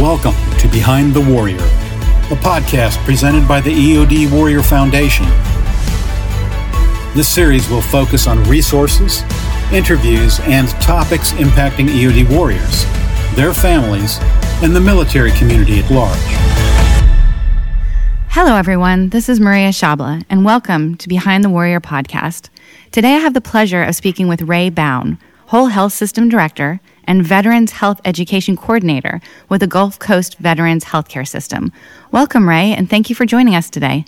Welcome to Behind the Warrior, a podcast presented by the EOD Warrior Foundation. This series will focus on resources, interviews, and topics impacting EOD warriors, their families, and the military community at large. Hello, everyone. This is Maria Shabla, and welcome to Behind the Warrior podcast. Today, I have the pleasure of speaking with Ray Bown, Whole Health System Director and Veterans Health Education Coordinator with the Gulf Coast Veterans Healthcare System. Welcome, Ray, and thank you for joining us today.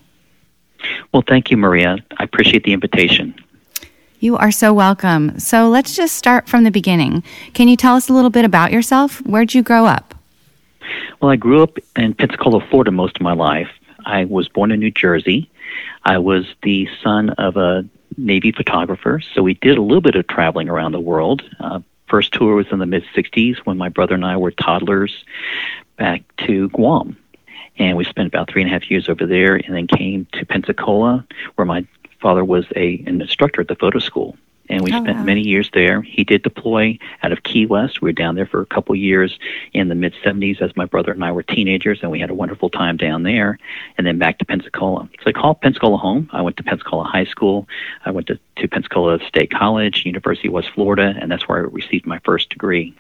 Well, thank you, Maria. I appreciate the invitation. You are so welcome. So let's just start from the beginning. Can you tell us a little bit about yourself? Where'd you grow up? Well, I grew up in Pensacola, Florida most of my life. I was born in New Jersey. I was the son of a Navy photographer, so we did a little bit of traveling around the world. Uh, first tour was in the mid 60s when my brother and I were toddlers back to Guam. And we spent about three and a half years over there and then came to Pensacola, where my father was a, an instructor at the photo school and we oh, spent wow. many years there. He did deploy out of Key West. We were down there for a couple years in the mid 70s as my brother and I were teenagers, and we had a wonderful time down there. And then back to Pensacola. So I called Pensacola home. I went to Pensacola High School. I went to, to Pensacola State College, University of West Florida, and that's where I received my first degree.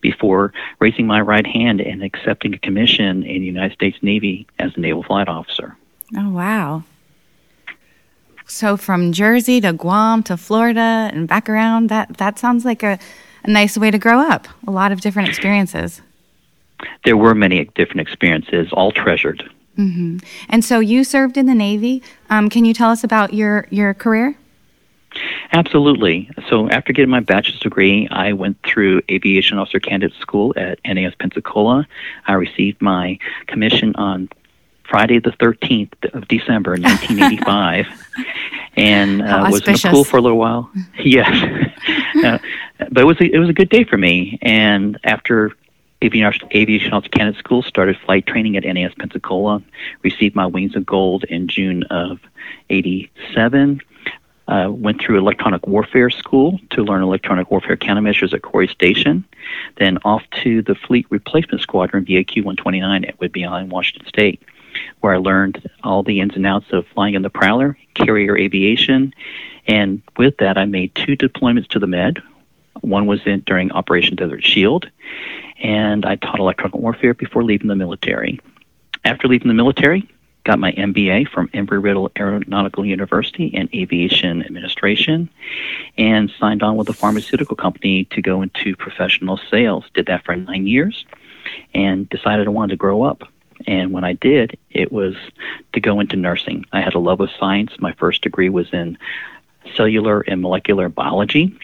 Before raising my right hand and accepting a commission in the United States Navy as a naval flight officer. Oh, wow. So from Jersey to Guam to Florida and back around, that, that sounds like a, a nice way to grow up. A lot of different experiences. There were many different experiences, all treasured. Mm-hmm. And so you served in the Navy. Um, can you tell us about your, your career? Absolutely. So after getting my bachelor's degree, I went through aviation officer candidate school at NAS Pensacola. I received my commission on Friday the 13th of December 1985. and uh, was in the pool for a little while. yes. uh, but it was, a, it was a good day for me. And after Aviation, Aviation Officer Candidate School, started flight training at NAS Pensacola, received my Wings of Gold in June of 87. Uh, went through electronic warfare school to learn electronic warfare countermeasures at Corry Station, then off to the Fleet Replacement Squadron, VAQ 129 at Whidbey Island, Washington State where I learned all the ins and outs of flying in the Prowler, carrier aviation, and with that, I made two deployments to the Med. One was in, during Operation Desert Shield, and I taught electronic warfare before leaving the military. After leaving the military, got my MBA from Embry-Riddle Aeronautical University in Aviation Administration, and signed on with a pharmaceutical company to go into professional sales. Did that for nine years, and decided I wanted to grow up. And when I did, it was to go into nursing. I had a love of science. My first degree was in cellular and molecular biology.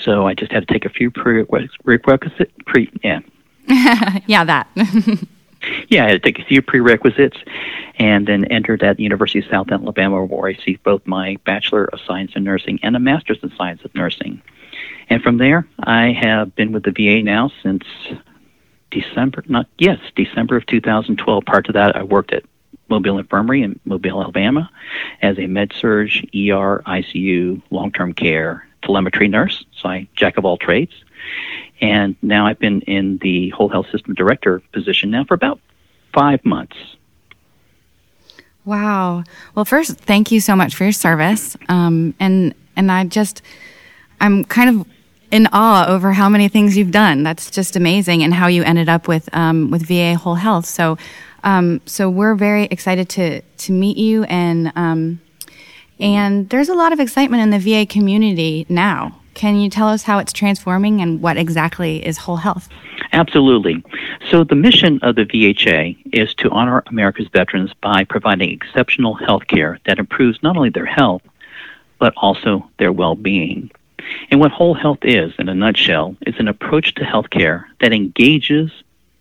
So I just had to take a few prerequisites. Pre, yeah. yeah, that. yeah, I had to take a few prerequisites and then entered at the University of South Alabama where I received both my Bachelor of Science in Nursing and a Master's in Science of Nursing. And from there, I have been with the VA now since December, not yes, December of 2012. Part of that, I worked at Mobile Infirmary in Mobile, Alabama, as a med surg, ER, ICU, long term care, telemetry nurse. So I jack of all trades. And now I've been in the whole health system director position now for about five months. Wow. Well, first, thank you so much for your service. Um, and and I just, I'm kind of in awe over how many things you've done. That's just amazing, and how you ended up with um, with VA Whole Health. So, um, so we're very excited to to meet you, and um, and there's a lot of excitement in the VA community now. Can you tell us how it's transforming and what exactly is Whole Health? Absolutely. So, the mission of the VHA is to honor America's veterans by providing exceptional health care that improves not only their health, but also their well being. And what whole health is, in a nutshell, is an approach to healthcare that engages,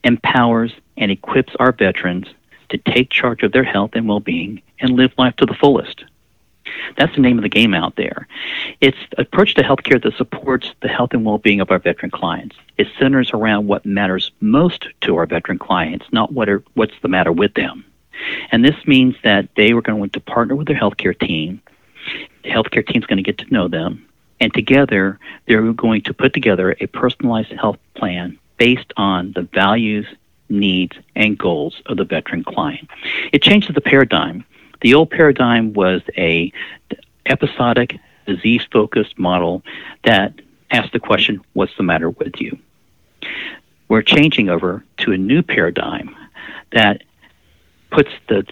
empowers, and equips our veterans to take charge of their health and well being and live life to the fullest. That's the name of the game out there. It's an approach to healthcare that supports the health and well being of our veteran clients. It centers around what matters most to our veteran clients, not what are, what's the matter with them. And this means that they are going to want to partner with their healthcare team. The healthcare team is going to get to know them. And together, they're going to put together a personalized health plan based on the values needs, and goals of the veteran client. It changes the paradigm. The old paradigm was a episodic, disease-focused model that asked the question, "What's the matter with you?" We're changing over to a new paradigm that puts the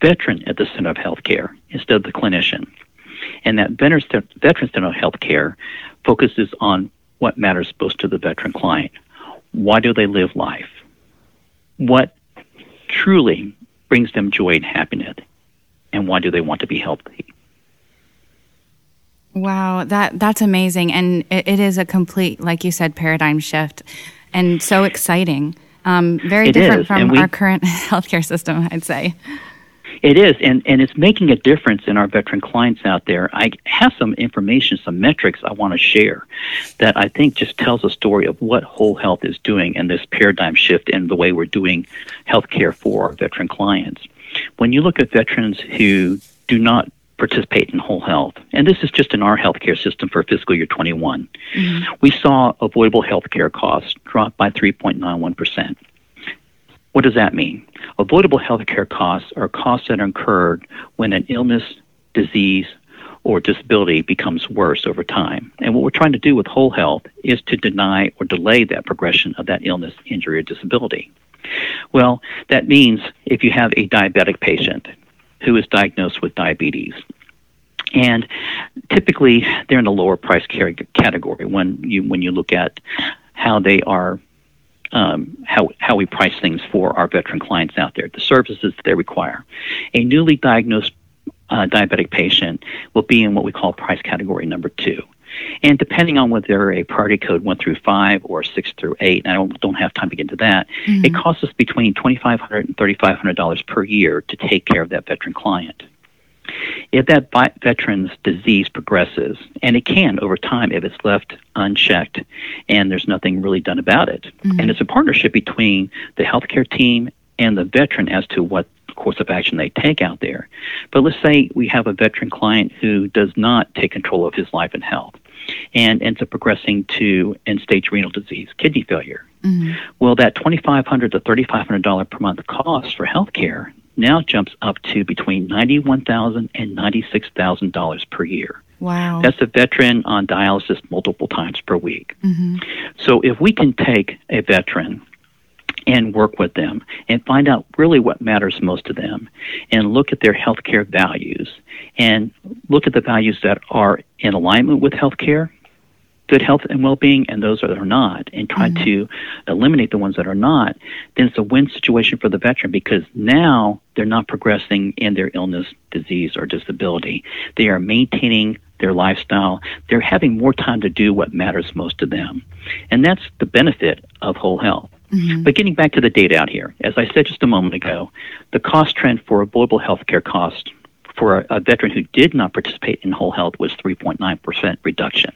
veteran at the center of healthcare instead of the clinician. And that veteran centered healthcare focuses on what matters most to the veteran client. Why do they live life? What truly brings them joy and happiness? And why do they want to be healthy? Wow, that that's amazing, and it, it is a complete, like you said, paradigm shift, and so exciting. Um, very It different is, from we- our current healthcare system, I'd say. It is, and, and it's making a difference in our veteran clients out there. I have some information, some metrics I want to share that I think just tells a story of what whole health is doing and this paradigm shift in the way we're doing healthcare for our veteran clients. When you look at veterans who do not participate in whole health, and this is just in our healthcare system for fiscal year 21, mm-hmm. we saw avoidable healthcare costs drop by 3.91%. What does that mean? Avoidable healthcare costs are costs that are incurred when an illness, disease, or disability becomes worse over time. And what we're trying to do with whole health is to deny or delay that progression of that illness, injury, or disability. Well, that means if you have a diabetic patient who is diagnosed with diabetes, and typically they're in the lower price category when you when you look at how they are um, how how we price things for our veteran clients out there, the services that they require. A newly diagnosed uh, diabetic patient will be in what we call price category number two. And depending on whether a priority code one through five or six through eight, and I don't, don't have time to get into that, it costs us between $2,500 and $3,500 per year to take care of that veteran client. If that vi- veteran's disease progresses, and it can over time if it's left unchecked and there's nothing really done about it, mm-hmm. and it's a partnership between the healthcare team and the veteran as to what course of action they take out there. But let's say we have a veteran client who does not take control of his life and health and ends up progressing to end stage renal disease, kidney failure. Mm-hmm. Well, that 2,500 to $3,500 per month cost for health care now jumps up to between $91,000 and $96,000 per year. Wow. That's a veteran on dialysis multiple times per week. Mm-hmm. So if we can take a veteran and work with them and find out really what matters most to them and look at their healthcare values and look at the values that are in alignment with healthcare, good health and well-being and those that are not and try mm-hmm. to eliminate the ones that are not, then it's a win situation for the veteran because now they're not progressing in their illness, disease, or disability. They are maintaining their lifestyle. They're having more time to do what matters most to them. And that's the benefit of whole health. Mm-hmm. But getting back to the data out here, as I said just a moment ago, the cost trend for avoidable healthcare cost for a, a veteran who did not participate in whole health was 3.9% reduction.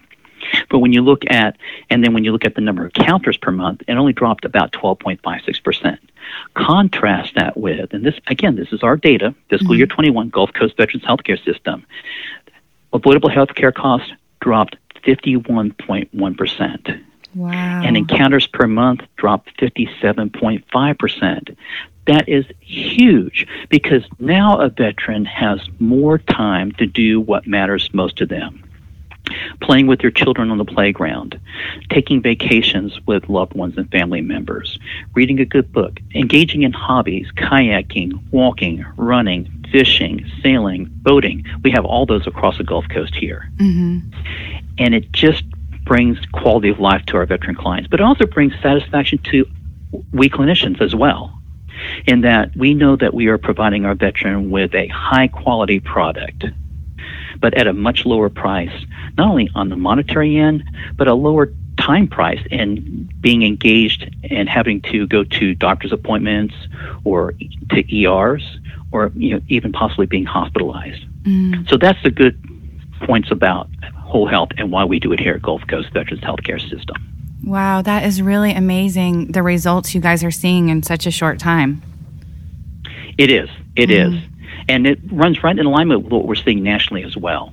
But when you look at, and then when you look at the number of counters per month, it only dropped about 12.56%. Contrast that with, and this, again, this is our data, fiscal year mm-hmm. 21 Gulf Coast Veterans Healthcare System. Avoidable healthcare costs dropped 51.1%, wow. and encounters per month dropped 57.5%. That is huge because now a veteran has more time to do what matters most to them playing with their children on the playground, taking vacations with loved ones and family members, reading a good book, engaging in hobbies, kayaking, walking, running, fishing, sailing, boating. We have all those across the Gulf Coast here. Mm-hmm. And it just brings quality of life to our veteran clients, but it also brings satisfaction to we clinicians as well. In that we know that we are providing our veteran with a high quality product but at a much lower price, not only on the monetary end, but a lower time price and being engaged and having to go to doctor's appointments or to ERs or you know, even possibly being hospitalized. Mm. So that's the good points about whole health and why we do it here at Gulf Coast Veterans Healthcare System. Wow, that is really amazing. The results you guys are seeing in such a short time. It is. It mm. is, And it runs right in alignment with what we're seeing nationally as well.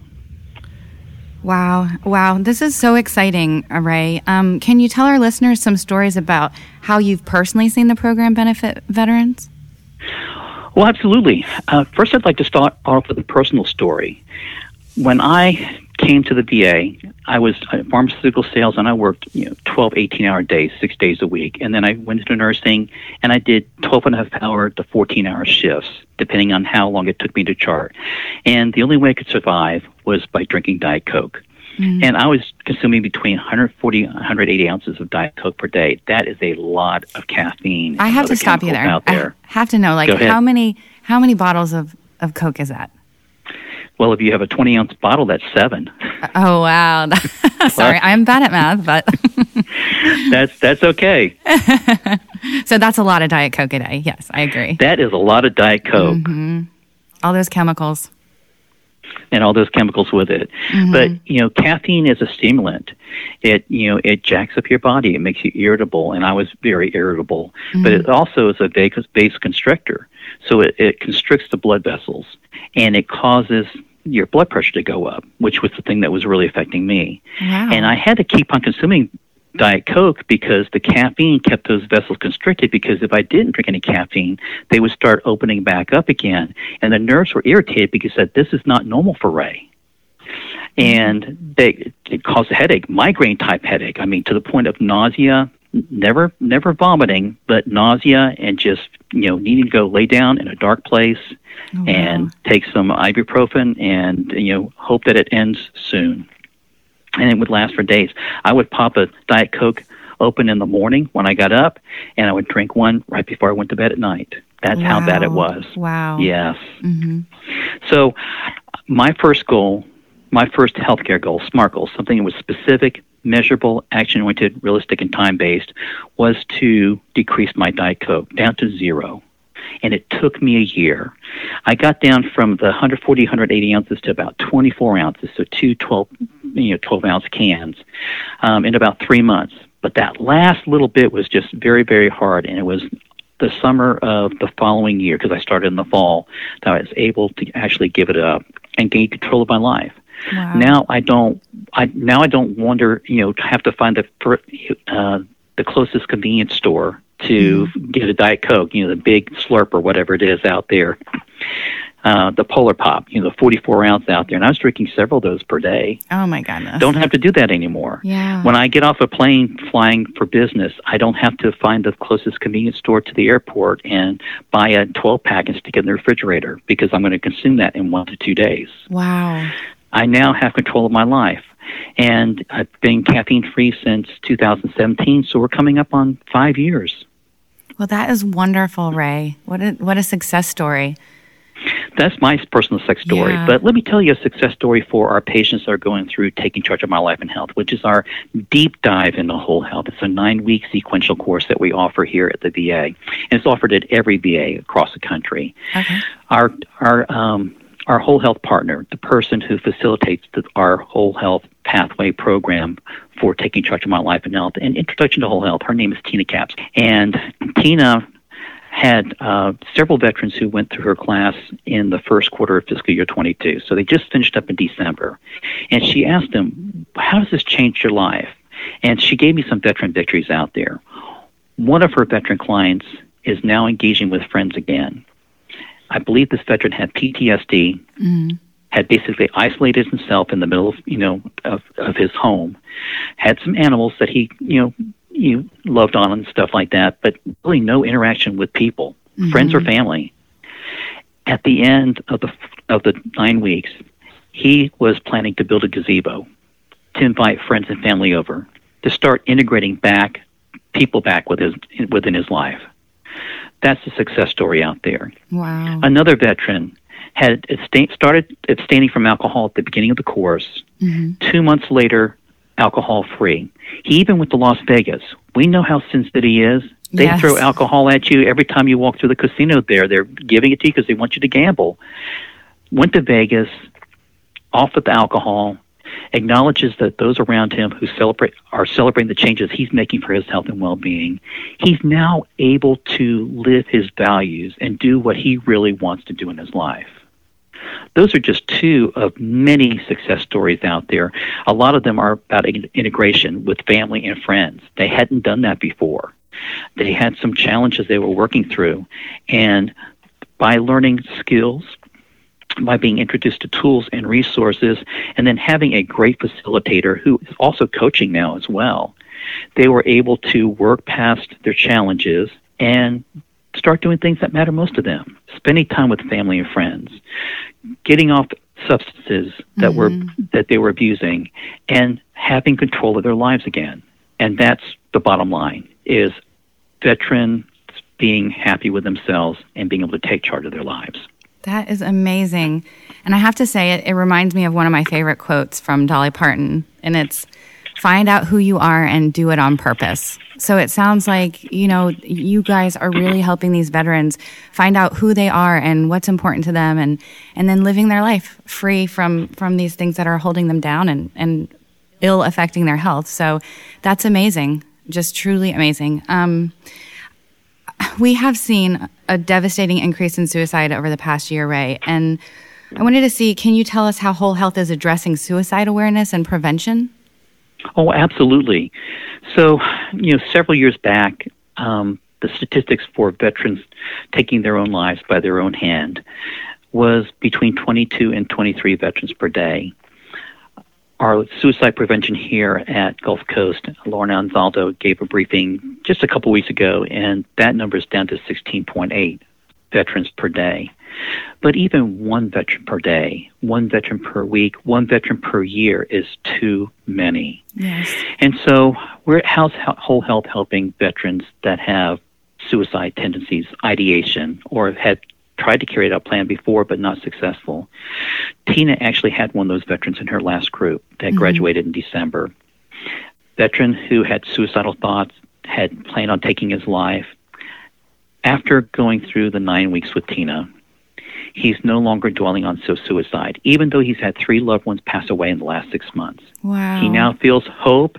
Wow. Wow. This is so exciting, Ray. Um, can you tell our listeners some stories about how you've personally seen the program benefit veterans? Well, absolutely. Uh, first, I'd like to start off with a personal story. When I came to the VA, I was in pharmaceutical sales and I worked you know, 12, 18 hour days, six days a week. And then I went into nursing and I did 12 and a half hour to 14 hour shifts, depending on how long it took me to chart. And the only way I could survive was by drinking Diet Coke. Mm-hmm. And I was consuming between 140 180 ounces of Diet Coke per day. That is a lot of caffeine. I have to stop you there. there. I have to know, like, how many how many bottles of, of Coke is that? Well, if you have a 20 ounce bottle, that's seven. Oh wow! Sorry, I'm bad at math, but that's that's okay. so that's a lot of Diet Coke a day. Yes, I agree. That is a lot of Diet Coke. Mm-hmm. All those chemicals and all those chemicals with it. Mm-hmm. But you know, caffeine is a stimulant. It you know it jacks up your body. It makes you irritable, and I was very irritable. Mm-hmm. But it also is a vasoconstrictor, so it, it constricts the blood vessels, and it causes your blood pressure to go up, which was the thing that was really affecting me. Wow. And I had to keep on consuming Diet Coke because the caffeine kept those vessels constricted. Because if I didn't drink any caffeine, they would start opening back up again. And the nerves were irritated because said this is not normal for Ray. Mm-hmm. And they it caused a headache, migraine type headache. I mean, to the point of nausea, never never vomiting, but nausea and just you know needing to go lay down in a dark place oh, wow. and take some ibuprofen and you know hope that it ends soon and it would last for days. I would pop a Diet Coke open in the morning when I got up, and I would drink one right before I went to bed at night. That's wow. how bad it was. Wow. Yes. Mm-hmm. So, my first goal, my first healthcare goal, SMART goal, something that was specific, measurable, action oriented, realistic, and time based, was to decrease my Diet Coke down to zero and it took me a year. I got down from the 140, 180 ounces to about 24 ounces, so two 12, you know, 12 ounce cans um, in about three months. But that last little bit was just very, very hard, and it was the summer of the following year, because I started in the fall, that I was able to actually give it up and gain control of my life. Wow. Now I don't. I now I don't wonder. You know, have to find the uh, the closest convenience store to mm-hmm. get a Diet Coke, you know, the big slurp or whatever it is out there. Uh, the Polar Pop, you know, the 44 ounce out there, and I was drinking several of those per day. Oh my goodness! Don't have to do that anymore. Yeah. When I get off a plane flying for business, I don't have to find the closest convenience store to the airport and buy a 12 pack and stick it in the refrigerator because I'm going to consume that in one to two days. Wow. I now have control of my life. And I've been caffeine free since 2017, so we're coming up on five years. Well, that is wonderful, Ray. What a, what a success story. That's my personal success story. Yeah. But let me tell you a success story for our patients that are going through Taking Charge of My Life and Health, which is our deep dive into whole health. It's a nine week sequential course that we offer here at the VA. And it's offered at every VA across the country. Okay. Our, our, um, our whole health partner, the person who facilitates the, our whole health pathway program for taking charge of my life and health and introduction to whole health. Her name is Tina Caps. And Tina had uh, several veterans who went through her class in the first quarter of fiscal year 22. So they just finished up in December. And she asked them, How does this change your life? And she gave me some veteran victories out there. One of her veteran clients is now engaging with friends again. I believe this veteran had PTSD, mm-hmm. had basically isolated himself in the middle of you know of, of his home, had some animals that he you know you loved on and stuff like that, but really no interaction with people, mm-hmm. friends or family. At the end of the of the nine weeks, he was planning to build a gazebo to invite friends and family over to start integrating back people back with his within his life. That's a success story out there. Wow. Another veteran had started abstaining from alcohol at the beginning of the course. Mm-hmm. Two months later, alcohol free. He even went to Las Vegas. We know how sensitive he is. They yes. throw alcohol at you every time you walk through the casino there. They're giving it to you because they want you to gamble. Went to Vegas, off with the alcohol, acknowledges that those around him who celebrate are celebrating the changes he's making for his health and well-being. He's now able to live his values and do what he really wants to do in his life. Those are just two of many success stories out there. A lot of them are about integration with family and friends. They hadn't done that before. They had some challenges they were working through. And by learning skills, by being introduced to tools and resources, and then having a great facilitator who is also coaching now as well, they were able to work past their challenges and start doing things that matter most to them spending time with family and friends getting off substances that mm-hmm. were that they were abusing and having control of their lives again. And that's the bottom line is veterans being happy with themselves and being able to take charge of their lives that is amazing and i have to say it, it reminds me of one of my favorite quotes from dolly parton and it's find out who you are and do it on purpose. So it sounds like, you know, you guys are really helping these veterans find out who they are and what's important to them and, and then living their life free from, from these things that are holding them down and, and ill affecting their health. So that's amazing. Just truly amazing. Um, we have seen a devastating increase in suicide over the past year, Ray. And I wanted to see, can you tell us how Whole Health is addressing suicide awareness and prevention? Oh, absolutely. So, you know, several years back, um, the statistics for veterans taking their own lives by their own hand was between 22 and 23 veterans per day. Our suicide prevention here at Gulf Coast, Lorna Anzaldo gave a briefing just a couple weeks ago, and that number is down to 16.8 veterans per day. But even one veteran per day, one veteran per week, one veteran per year is too many. Yes. And so we're at House Whole Health helping veterans that have suicide tendencies, ideation, or have had tried to carry out a plan before but not successful. Tina actually had one of those veterans in her last group that mm-hmm. graduated in December. Veteran who had suicidal thoughts, had planned on taking his life. After going through the nine weeks with Tina, he's no longer dwelling on suicide, even though he's had three loved ones pass away in the last six months. Wow. He now feels hope.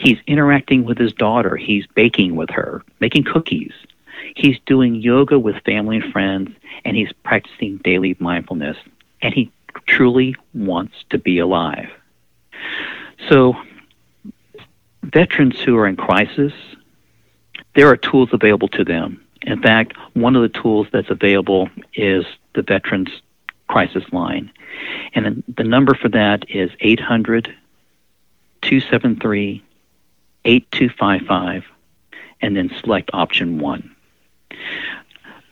He's interacting with his daughter. He's baking with her, making cookies. He's doing yoga with family and friends, and he's practicing daily mindfulness. And he truly wants to be alive. So, veterans who are in crisis, there are tools available to them. In fact, one of the tools that's available is the Veterans Crisis Line. And the number for that is 800 273 8255 and then select option one.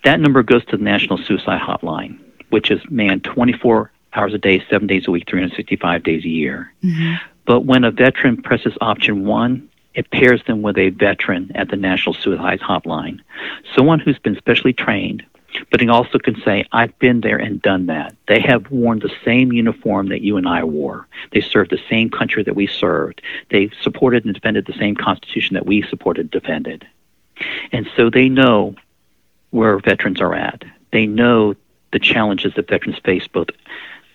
That number goes to the National Suicide Hotline, which is manned 24 hours a day, seven days a week, 365 days a year. Mm-hmm. But when a veteran presses option one, it pairs them with a veteran at the National Suicide Hotline, someone who's been specially trained but he also can say, I've been there and done that. They have worn the same uniform that you and I wore. They served the same country that we served. They supported and defended the same Constitution that we supported and defended. And so they know where veterans are at. They know the challenges that veterans face both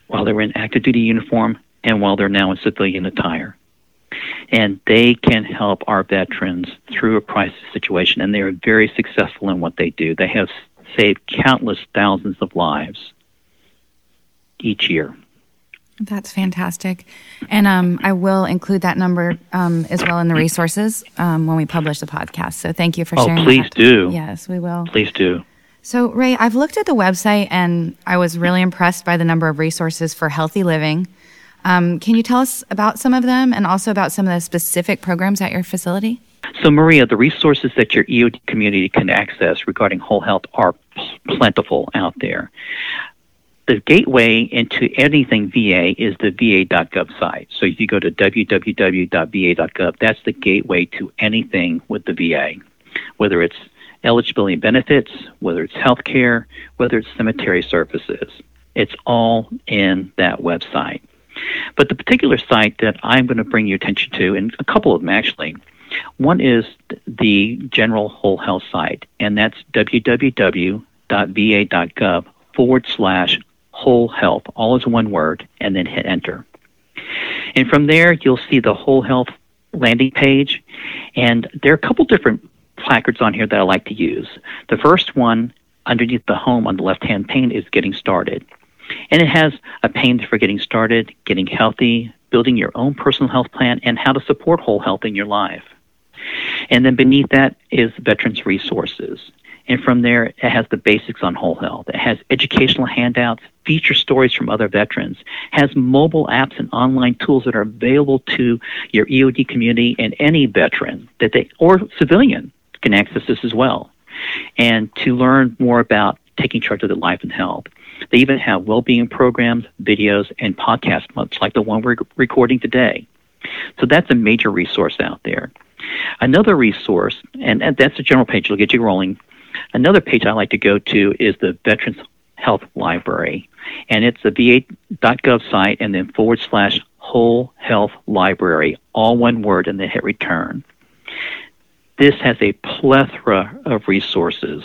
while they were in active duty uniform and while they're now in civilian attire. And they can help our veterans through a crisis situation, and they are very successful in what they do. They have saved countless thousands of lives each year. That's fantastic. And um, I will include that number um, as well in the resources um, when we publish the podcast. So thank you for oh, sharing. Oh, please that. do. Yes, we will. Please do. So, Ray, I've looked at the website and I was really impressed by the number of resources for healthy living. Um, can you tell us about some of them and also about some of the specific programs at your facility? So, Maria, the resources that your EOD community can access regarding whole health are plentiful out there. The gateway into anything VA is the va.gov site. So if you go to www.va.gov, that's the gateway to anything with the VA, whether it's eligibility benefits, whether it's health care, whether it's cemetery services. It's all in that website. But the particular site that I'm going to bring your attention to, and a couple of them actually, one is the general whole health site, and that's www.va.gov forward slash whole health, all is one word, and then hit enter. And from there, you'll see the whole health landing page, and there are a couple different placards on here that I like to use. The first one, underneath the home on the left hand pane, is getting started. And it has a pane for getting started, getting healthy, building your own personal health plan, and how to support whole health in your life. And then beneath that is Veterans Resources. And from there, it has the basics on whole health. It has educational handouts, feature stories from other veterans, has mobile apps and online tools that are available to your EOD community and any veteran that they or civilian can access this as well. And to learn more about taking charge of their life and health. They even have well-being programs, videos, and podcasts, much like the one we're recording today. So that's a major resource out there. Another resource, and, and that's the general page, it'll get you rolling. Another page I like to go to is the Veterans Health Library, and it's the va.gov site and then forward slash whole health library, all one word, and then hit return. This has a plethora of resources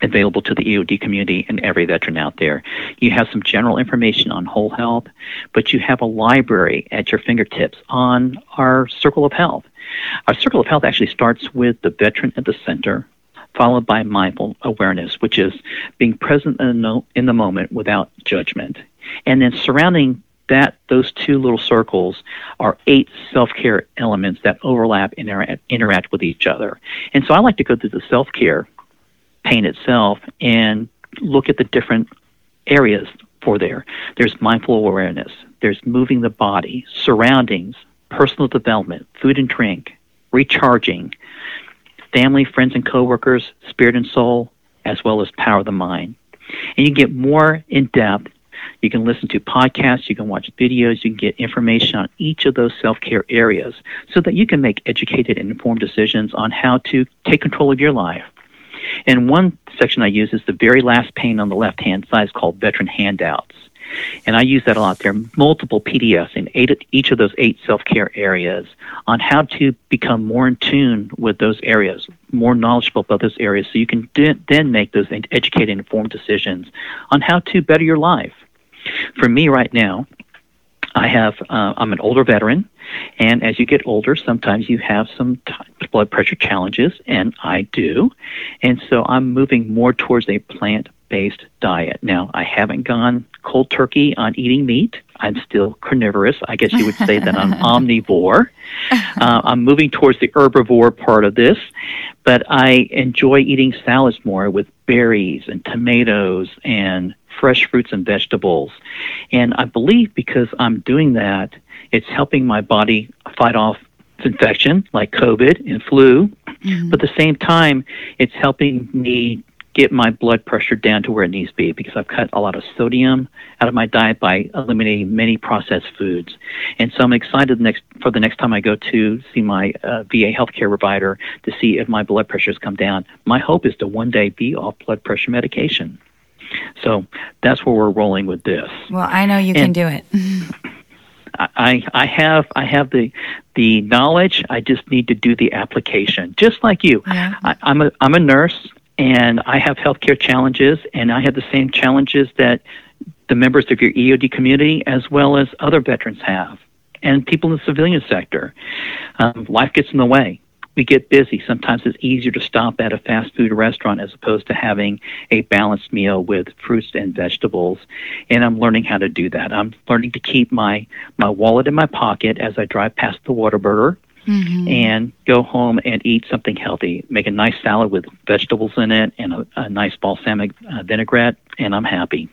available to the EOD community and every veteran out there. You have some general information on whole health, but you have a library at your fingertips on our Circle of Health. Our Circle of Health actually starts with the veteran at the center, followed by mindful awareness, which is being present in the, moment without judgment. And then surrounding that those two little circles are eight self-care elements that overlap and interact with each other. And so I like to go through the self-care pane itself and look at the different areas for there. There's mindful awareness, there's moving the body, surroundings, personal development, food and drink, recharging, family, friends, and coworkers, spirit and soul, as well as power of the mind. And you get more in depth. You can listen to podcasts, you can watch videos, you can get information on each of those self care areas so that you can make educated and informed decisions on how to take control of your life. And one section I use is the very last pane on the left hand side is called Veteran Handouts. And I use that a lot. There are multiple PDFs in eight, each of those eight self care areas on how to become more in tune with those areas, more knowledgeable about those areas, so you can then make those educated, informed decisions on how to better your life. For me right now, I have uh, I'm an older veteran, and as you get older, sometimes you have some t- blood pressure challenges, and I do, and so I'm moving more towards a plant-based diet. Now, I haven't gone cold turkey on eating meat. I'm still carnivorous. I guess you would say that I'm omnivore. Uh, I'm moving towards the herbivore part of this, but I enjoy eating salads more with berries and tomatoes and fresh fruits and vegetables. And I believe because I'm doing that, it's helping my body fight off infection like COVID and flu. Mm-hmm. But at the same time, it's helping me get my blood pressure down to where it needs to be because I've cut a lot of sodium out of my diet by eliminating many processed foods. And so I'm excited next for the next time I go to see my uh, VA healthcare provider to see if my blood pressure has come down. My hope is to one day be off blood pressure medication. So that's where we're rolling with this. Well, I know you and can do it. I, I have I have the the knowledge. I just need to do the application, just like you. Yeah. I, I'm a I'm a nurse, and I have healthcare challenges, and I have the same challenges that the members of your EOD community, as well as other veterans, have, and people in the civilian sector. Um, life gets in the way we get busy. Sometimes it's easier to stop at a fast food restaurant as opposed to having a balanced meal with fruits and vegetables. And I'm learning how to do that. I'm learning to keep my, my wallet in my pocket as I drive past the Whataburger. Mm-hmm. And go home and eat something healthy. Make a nice salad with vegetables in it and a, a nice balsamic uh, vinaigrette, and I'm happy.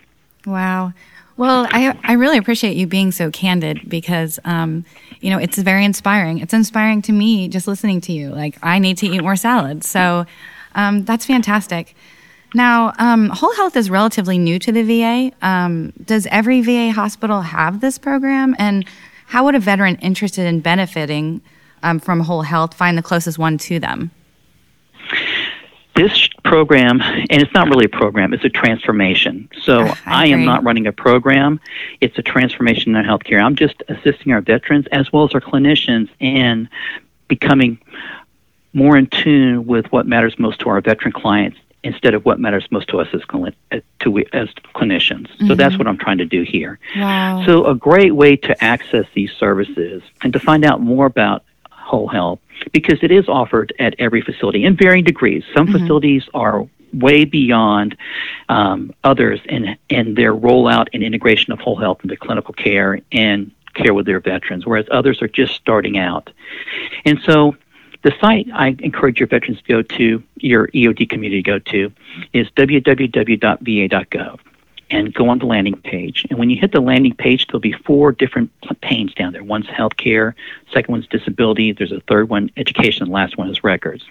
Wow. Well, I I really appreciate you being so candid because um, you know it's very inspiring. It's inspiring to me just listening to you. Like I need to eat more salads, so um, that's fantastic. Now, um, Whole Health is relatively new to the VA. Um, does every VA hospital have this program? And how would a veteran interested in benefiting um, from Whole Health find the closest one to them? this program, and it's not really a program, it's a transformation. So I, I am not running a program, it's a transformation in healthcare. I'm just assisting our veterans as well as our clinicians in becoming more in tune with what matters most to our veteran clients instead of what matters most to us as, uh, to, as clinicians. Mm-hmm. So that's what I'm trying to do here. Wow. So a great way to access these services and to find out more about whole health because it is offered at every facility in varying degrees. Some mm-hmm. facilities are way beyond um, others in, in their rollout and integration of whole health into clinical care and care with their veterans, whereas others are just starting out. And so the site I encourage your veterans to go to, your EOD community to go to, is www.va.gov and go on the landing page. And when you hit the landing page, there'll be four different panes down there. One's healthcare, second one's disability, there's a third one, education, and the last one is records.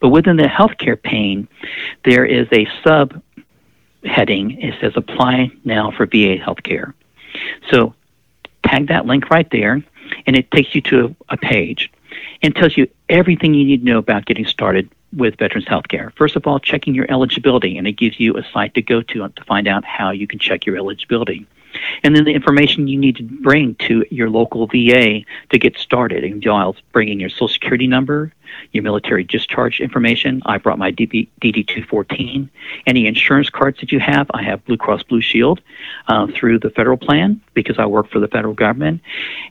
But within the healthcare pane, there is a sub heading. It says apply now for VA healthcare. So tag that link right there, and it takes you to a, a page and tells you everything you need to know about getting started with Veterans Healthcare. First of all, checking your eligibility, and it gives you a site to go to to find out how you can check your eligibility. And then the information you need to bring to your local VA to get started involves bringing your Social Security number, your military discharge information. I brought my DD 214. Any insurance cards that you have, I have Blue Cross Blue Shield uh, through the federal plan because I work for the federal government.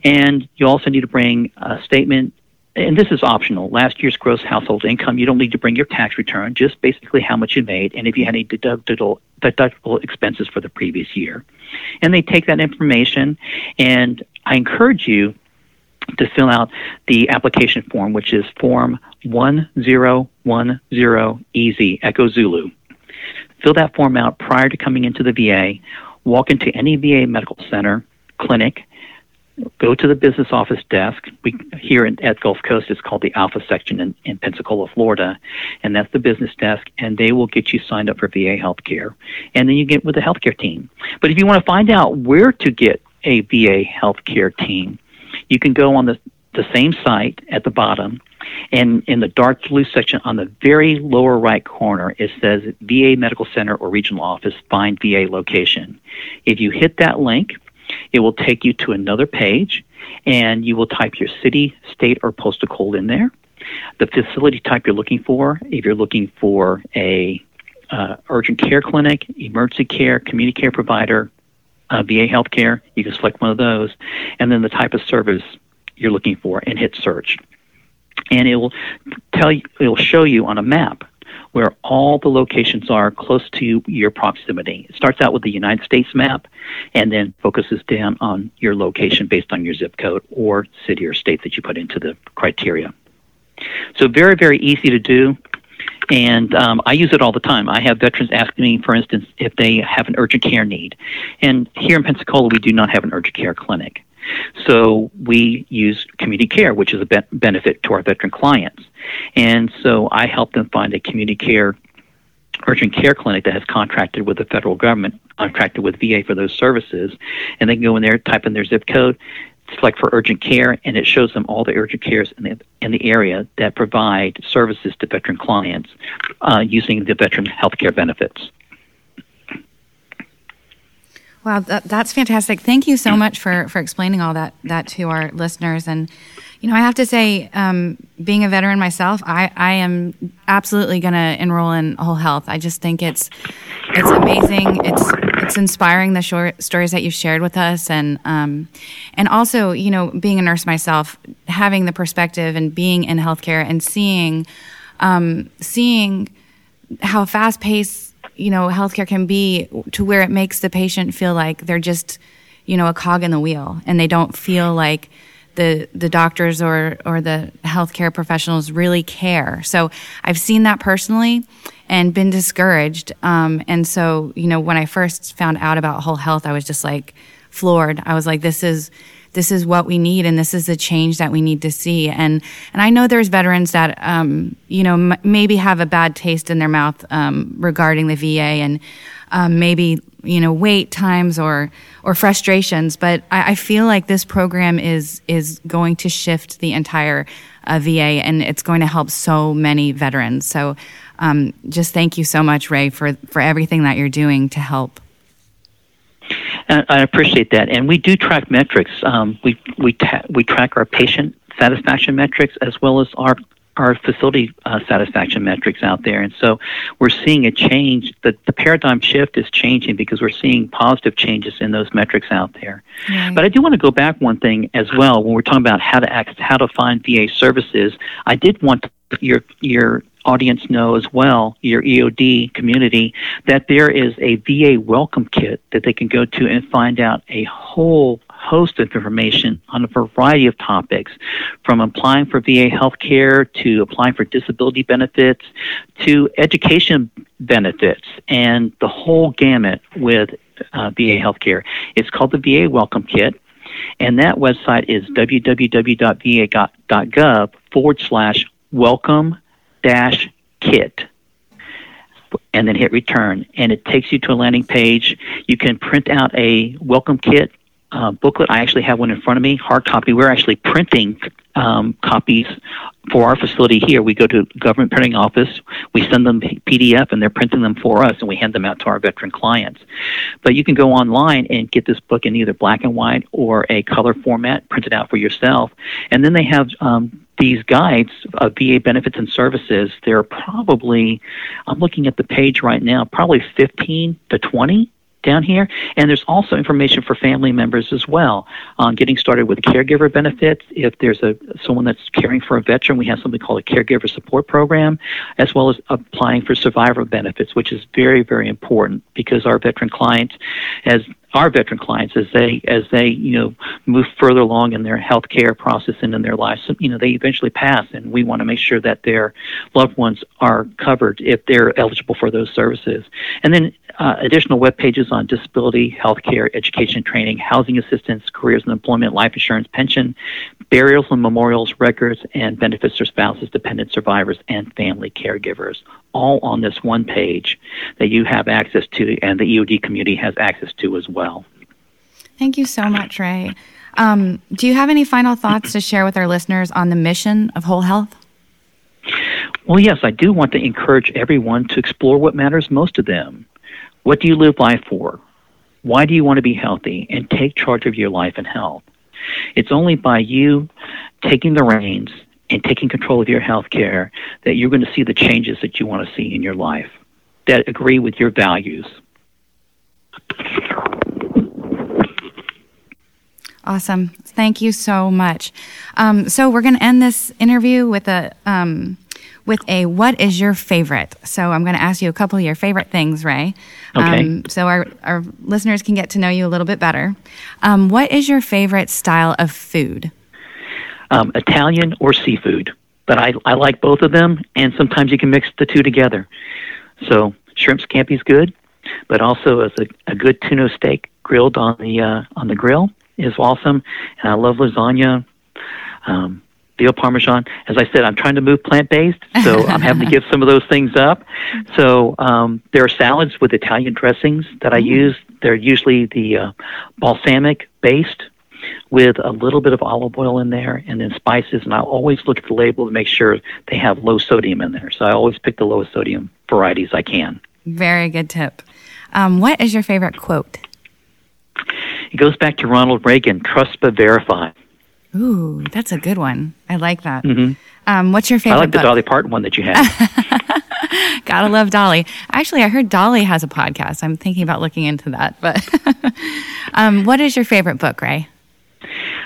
And you also need to bring a statement and this is optional. Last year's gross household income, you don't need to bring your tax return, just basically how much you made and if you had any deductible, deductible expenses for the previous year. And they take that information, and I encourage you to fill out the application form, which is Form 1010 EZ, Echo Zulu. Fill that form out prior to coming into the VA. Walk into any VA medical center, clinic, go to the business office desk. We here in, at Gulf Coast, it's called the Alpha section in, in Pensacola, Florida, and that's the business desk. And they will get you signed up for VA healthcare, and then you get with the healthcare team. But if you want to find out where to get a VA healthcare team, you can go on the the same site at the bottom. And in the dark blue section on the very lower right corner, it says VA Medical Center or Regional Office, find VA location. If you hit that link, it will take you to another page, and you will type your city, state, or postal code in there. The facility type you're looking for, if you're looking for a uh, urgent care clinic, emergency care, community care provider, uh, VA healthcare, you can select one of those, and then the type of service you're looking for, and hit search. And it will tell you, it will show you on a map where all the locations are close to your proximity. It starts out with the United States map and then focuses down on your location based on your zip code or city or state that you put into the criteria. So, very, very easy to do. And um, I use it all the time. I have veterans asking me, for instance, if they have an urgent care need. And here in Pensacola, we do not have an urgent care clinic. So we use community care, which is a be- benefit to our veteran clients. And so I help them find a community care urgent care clinic that has contracted with the federal government, contracted with VA for those services, and they can go in there, type in their zip code, select for urgent care, and it shows them all the urgent cares in the, in the area that provide services to veteran clients uh, using the veteran health care benefits. Wow, that, that's fantastic. Thank you so much for, for explaining all that, that to our listeners. And, you know, I have to say, um, being a veteran myself, I, I am absolutely going to enroll in Whole Health. I just think it's it's amazing. It's it's inspiring the short stories that you've shared with us, and um, and also, you know, being a nurse myself, having the perspective and being in healthcare and seeing um, seeing how fast paced you know, healthcare can be to where it makes the patient feel like they're just, you know, a cog in the wheel and they don't feel like the the doctors or or the healthcare professionals really care. So I've seen that personally and been discouraged. Um, and so you know, when I first found out about whole health, I was just like floored. I was like, this is this is what we need and this is the change that we need to see. And and I know there's veterans that um, you know m- maybe have a bad taste in their mouth um, regarding the VA and um, maybe you know wait times or or frustrations. But I, I, feel like this program is is going to shift the entire uh, VA and it's going to help so many veterans. So um, just thank you so much Ray for for everything that you're doing to help I appreciate that, and we do track metrics. Um, we we ta- we track our patient satisfaction metrics as well as our our facility uh, satisfaction metrics out there. And so we're seeing a change. The, the paradigm shift is changing because we're seeing positive changes in those metrics out there. Right. But I do want to go back one thing as well when we're talking about how to act, how to find VA services. I did want your your audience know as well, your EOD community, that there is a VA welcome kit that they can go to and find out a whole host of information on a variety of topics, from applying for VA health care to applying for disability benefits to education benefits and the whole gamut with uh, VA health care. It's called the VA Welcome Kit. And that website is www.va.gov forward slash welcome dash kit and then hit return. And it takes you to a landing page. You can print out a welcome kit uh, booklet i actually have one in front of me hard copy we're actually printing um, copies for our facility here. We go to government printing office, we send them PDF, and they're printing them for us, and we hand them out to our veteran clients. But you can go online and get this book in either black and white or a color format, print it out for yourself. And then they have um, these guides of VA benefits and services. There are probably, I'm looking at the page right now, probably 15 to 20 down here. And there's also information for family members as well on getting started with caregiver benefits. If there's a someone that's caring for a veteran, we have something called a caregiver support program, as well as applying for survivor benefits, which is very, very important because our veteran clients, as our veteran clients as they as they you know move further along in their health care process and in their lives you know they eventually pass and we want to make sure that their loved ones are covered if they're eligible for those services and then uh, additional web pages on disability, healthcare, education training, housing assistance, careers and employment, life insurance, pension, burials and memorials, records, and benefits for spouses, dependent survivors, and family caregivers, all on this one page that you have access to and the EOD community has access to as well. Thank you so much, Ray. Um, do you have any final thoughts to share with our listeners on the mission of Whole Health? Well, yes, I do want to encourage everyone to explore what matters most to them. What do you live life for? Why do you want to be healthy? And take charge of your life and health. It's only by you taking the reins and taking control of your health care that you're going to see the changes that you want to see in your life that agree with your values. Awesome. Thank you so much. Um, so we're going to end this interview with a um, with a what is your favorite? So I'm going to ask you a couple of your favorite things, Ray. Okay. Um, so our, our listeners can get to know you a little bit better. Um, what is your favorite style of food? Um, Italian or seafood. But I, I like both of them, and sometimes you can mix the two together. So shrimp scampi is good, but also as a, a good tuna steak grilled on the uh, on the grill is awesome. And I love lasagna. Um, veal parmesan. As I said, I'm trying to move plant based, so I'm having to give some of those things up. So um, there are salads with Italian dressings that I mm. use. They're usually the uh, balsamic based with a little bit of olive oil in there and then spices. And I always look at the label to make sure they have low sodium in there. So I always pick the lowest sodium varieties I can. Very good tip. Um, what is your favorite quote? It goes back to Ronald Reagan trust but verify. Ooh, that's a good one. I like that. Mm-hmm. Um, what's your favorite? I like book? the Dolly Parton one that you had. Gotta love Dolly. Actually, I heard Dolly has a podcast. I'm thinking about looking into that. But um, what is your favorite book, Ray?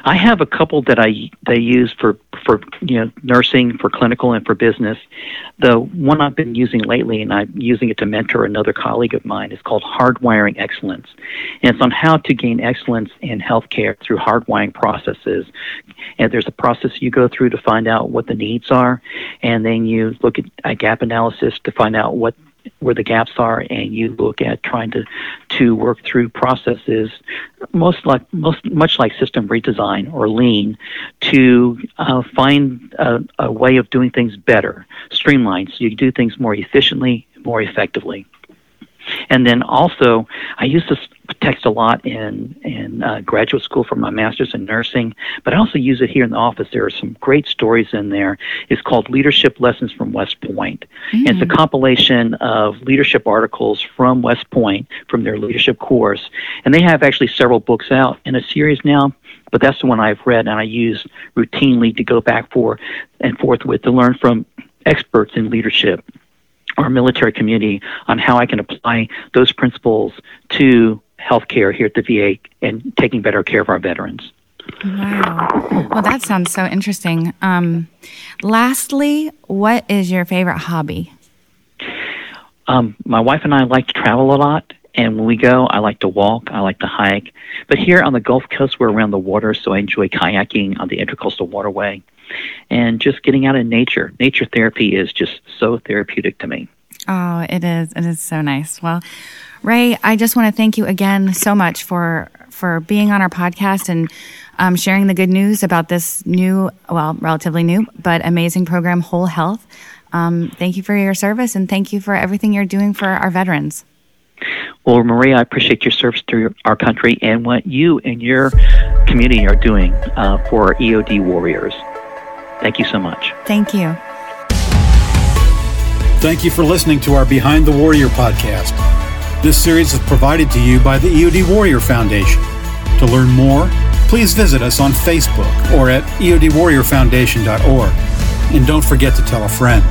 I have a couple that I they use for for you know nursing, for clinical, and for business. The one I've been using lately, and I'm using it to mentor another colleague of mine, is called Hardwiring Excellence, and it's on how to gain excellence in healthcare through hardwiring processes. And there's a process you go through to find out what the needs are, and then you look at a gap analysis to find out what where the gaps are, and you look at trying to to work through processes, most like most much like system redesign or lean, to uh, find a, a way of doing things better, streamlined, so you do things more efficiently, more effectively. And then also, I use this text a lot in in uh, graduate school for my master's in nursing, but I also use it here in the office. There are some great stories in there. It's called Leadership Lessons from West Point. Mm. It's a compilation of leadership articles from West Point from their leadership course, and they have actually several books out in a series now. But that's the one I've read and I use routinely to go back for and forth with to learn from experts in leadership our military community on how I can apply those principles to healthcare here at the VA and taking better care of our veterans. Wow. Well, that sounds so interesting. Um, lastly, what is your favorite hobby? Um, my wife and I like to travel a lot, and when we go, I like to walk, I like to hike. But here on the Gulf Coast, we're around the water, so I enjoy kayaking on the Intracoastal Waterway and just getting out in nature. Nature therapy is just so therapeutic to me. Oh, it is. It is so nice. Well, Ray, I just want to thank you again so much for for being on our podcast and um, sharing the good news about this new, well, relatively new, but amazing program, Whole Health. Um, thank you for your service and thank you for everything you're doing for our veterans. Well, Maria, I appreciate your service to our country and what you and your community are doing uh, for our EOD warriors. Thank you so much. Thank you. Thank you for listening to our Behind the Warrior podcast. This series is provided to you by the EOD Warrior Foundation. To learn more, please visit us on Facebook or at eodwarriorfoundation.org. And don't forget to tell a friend.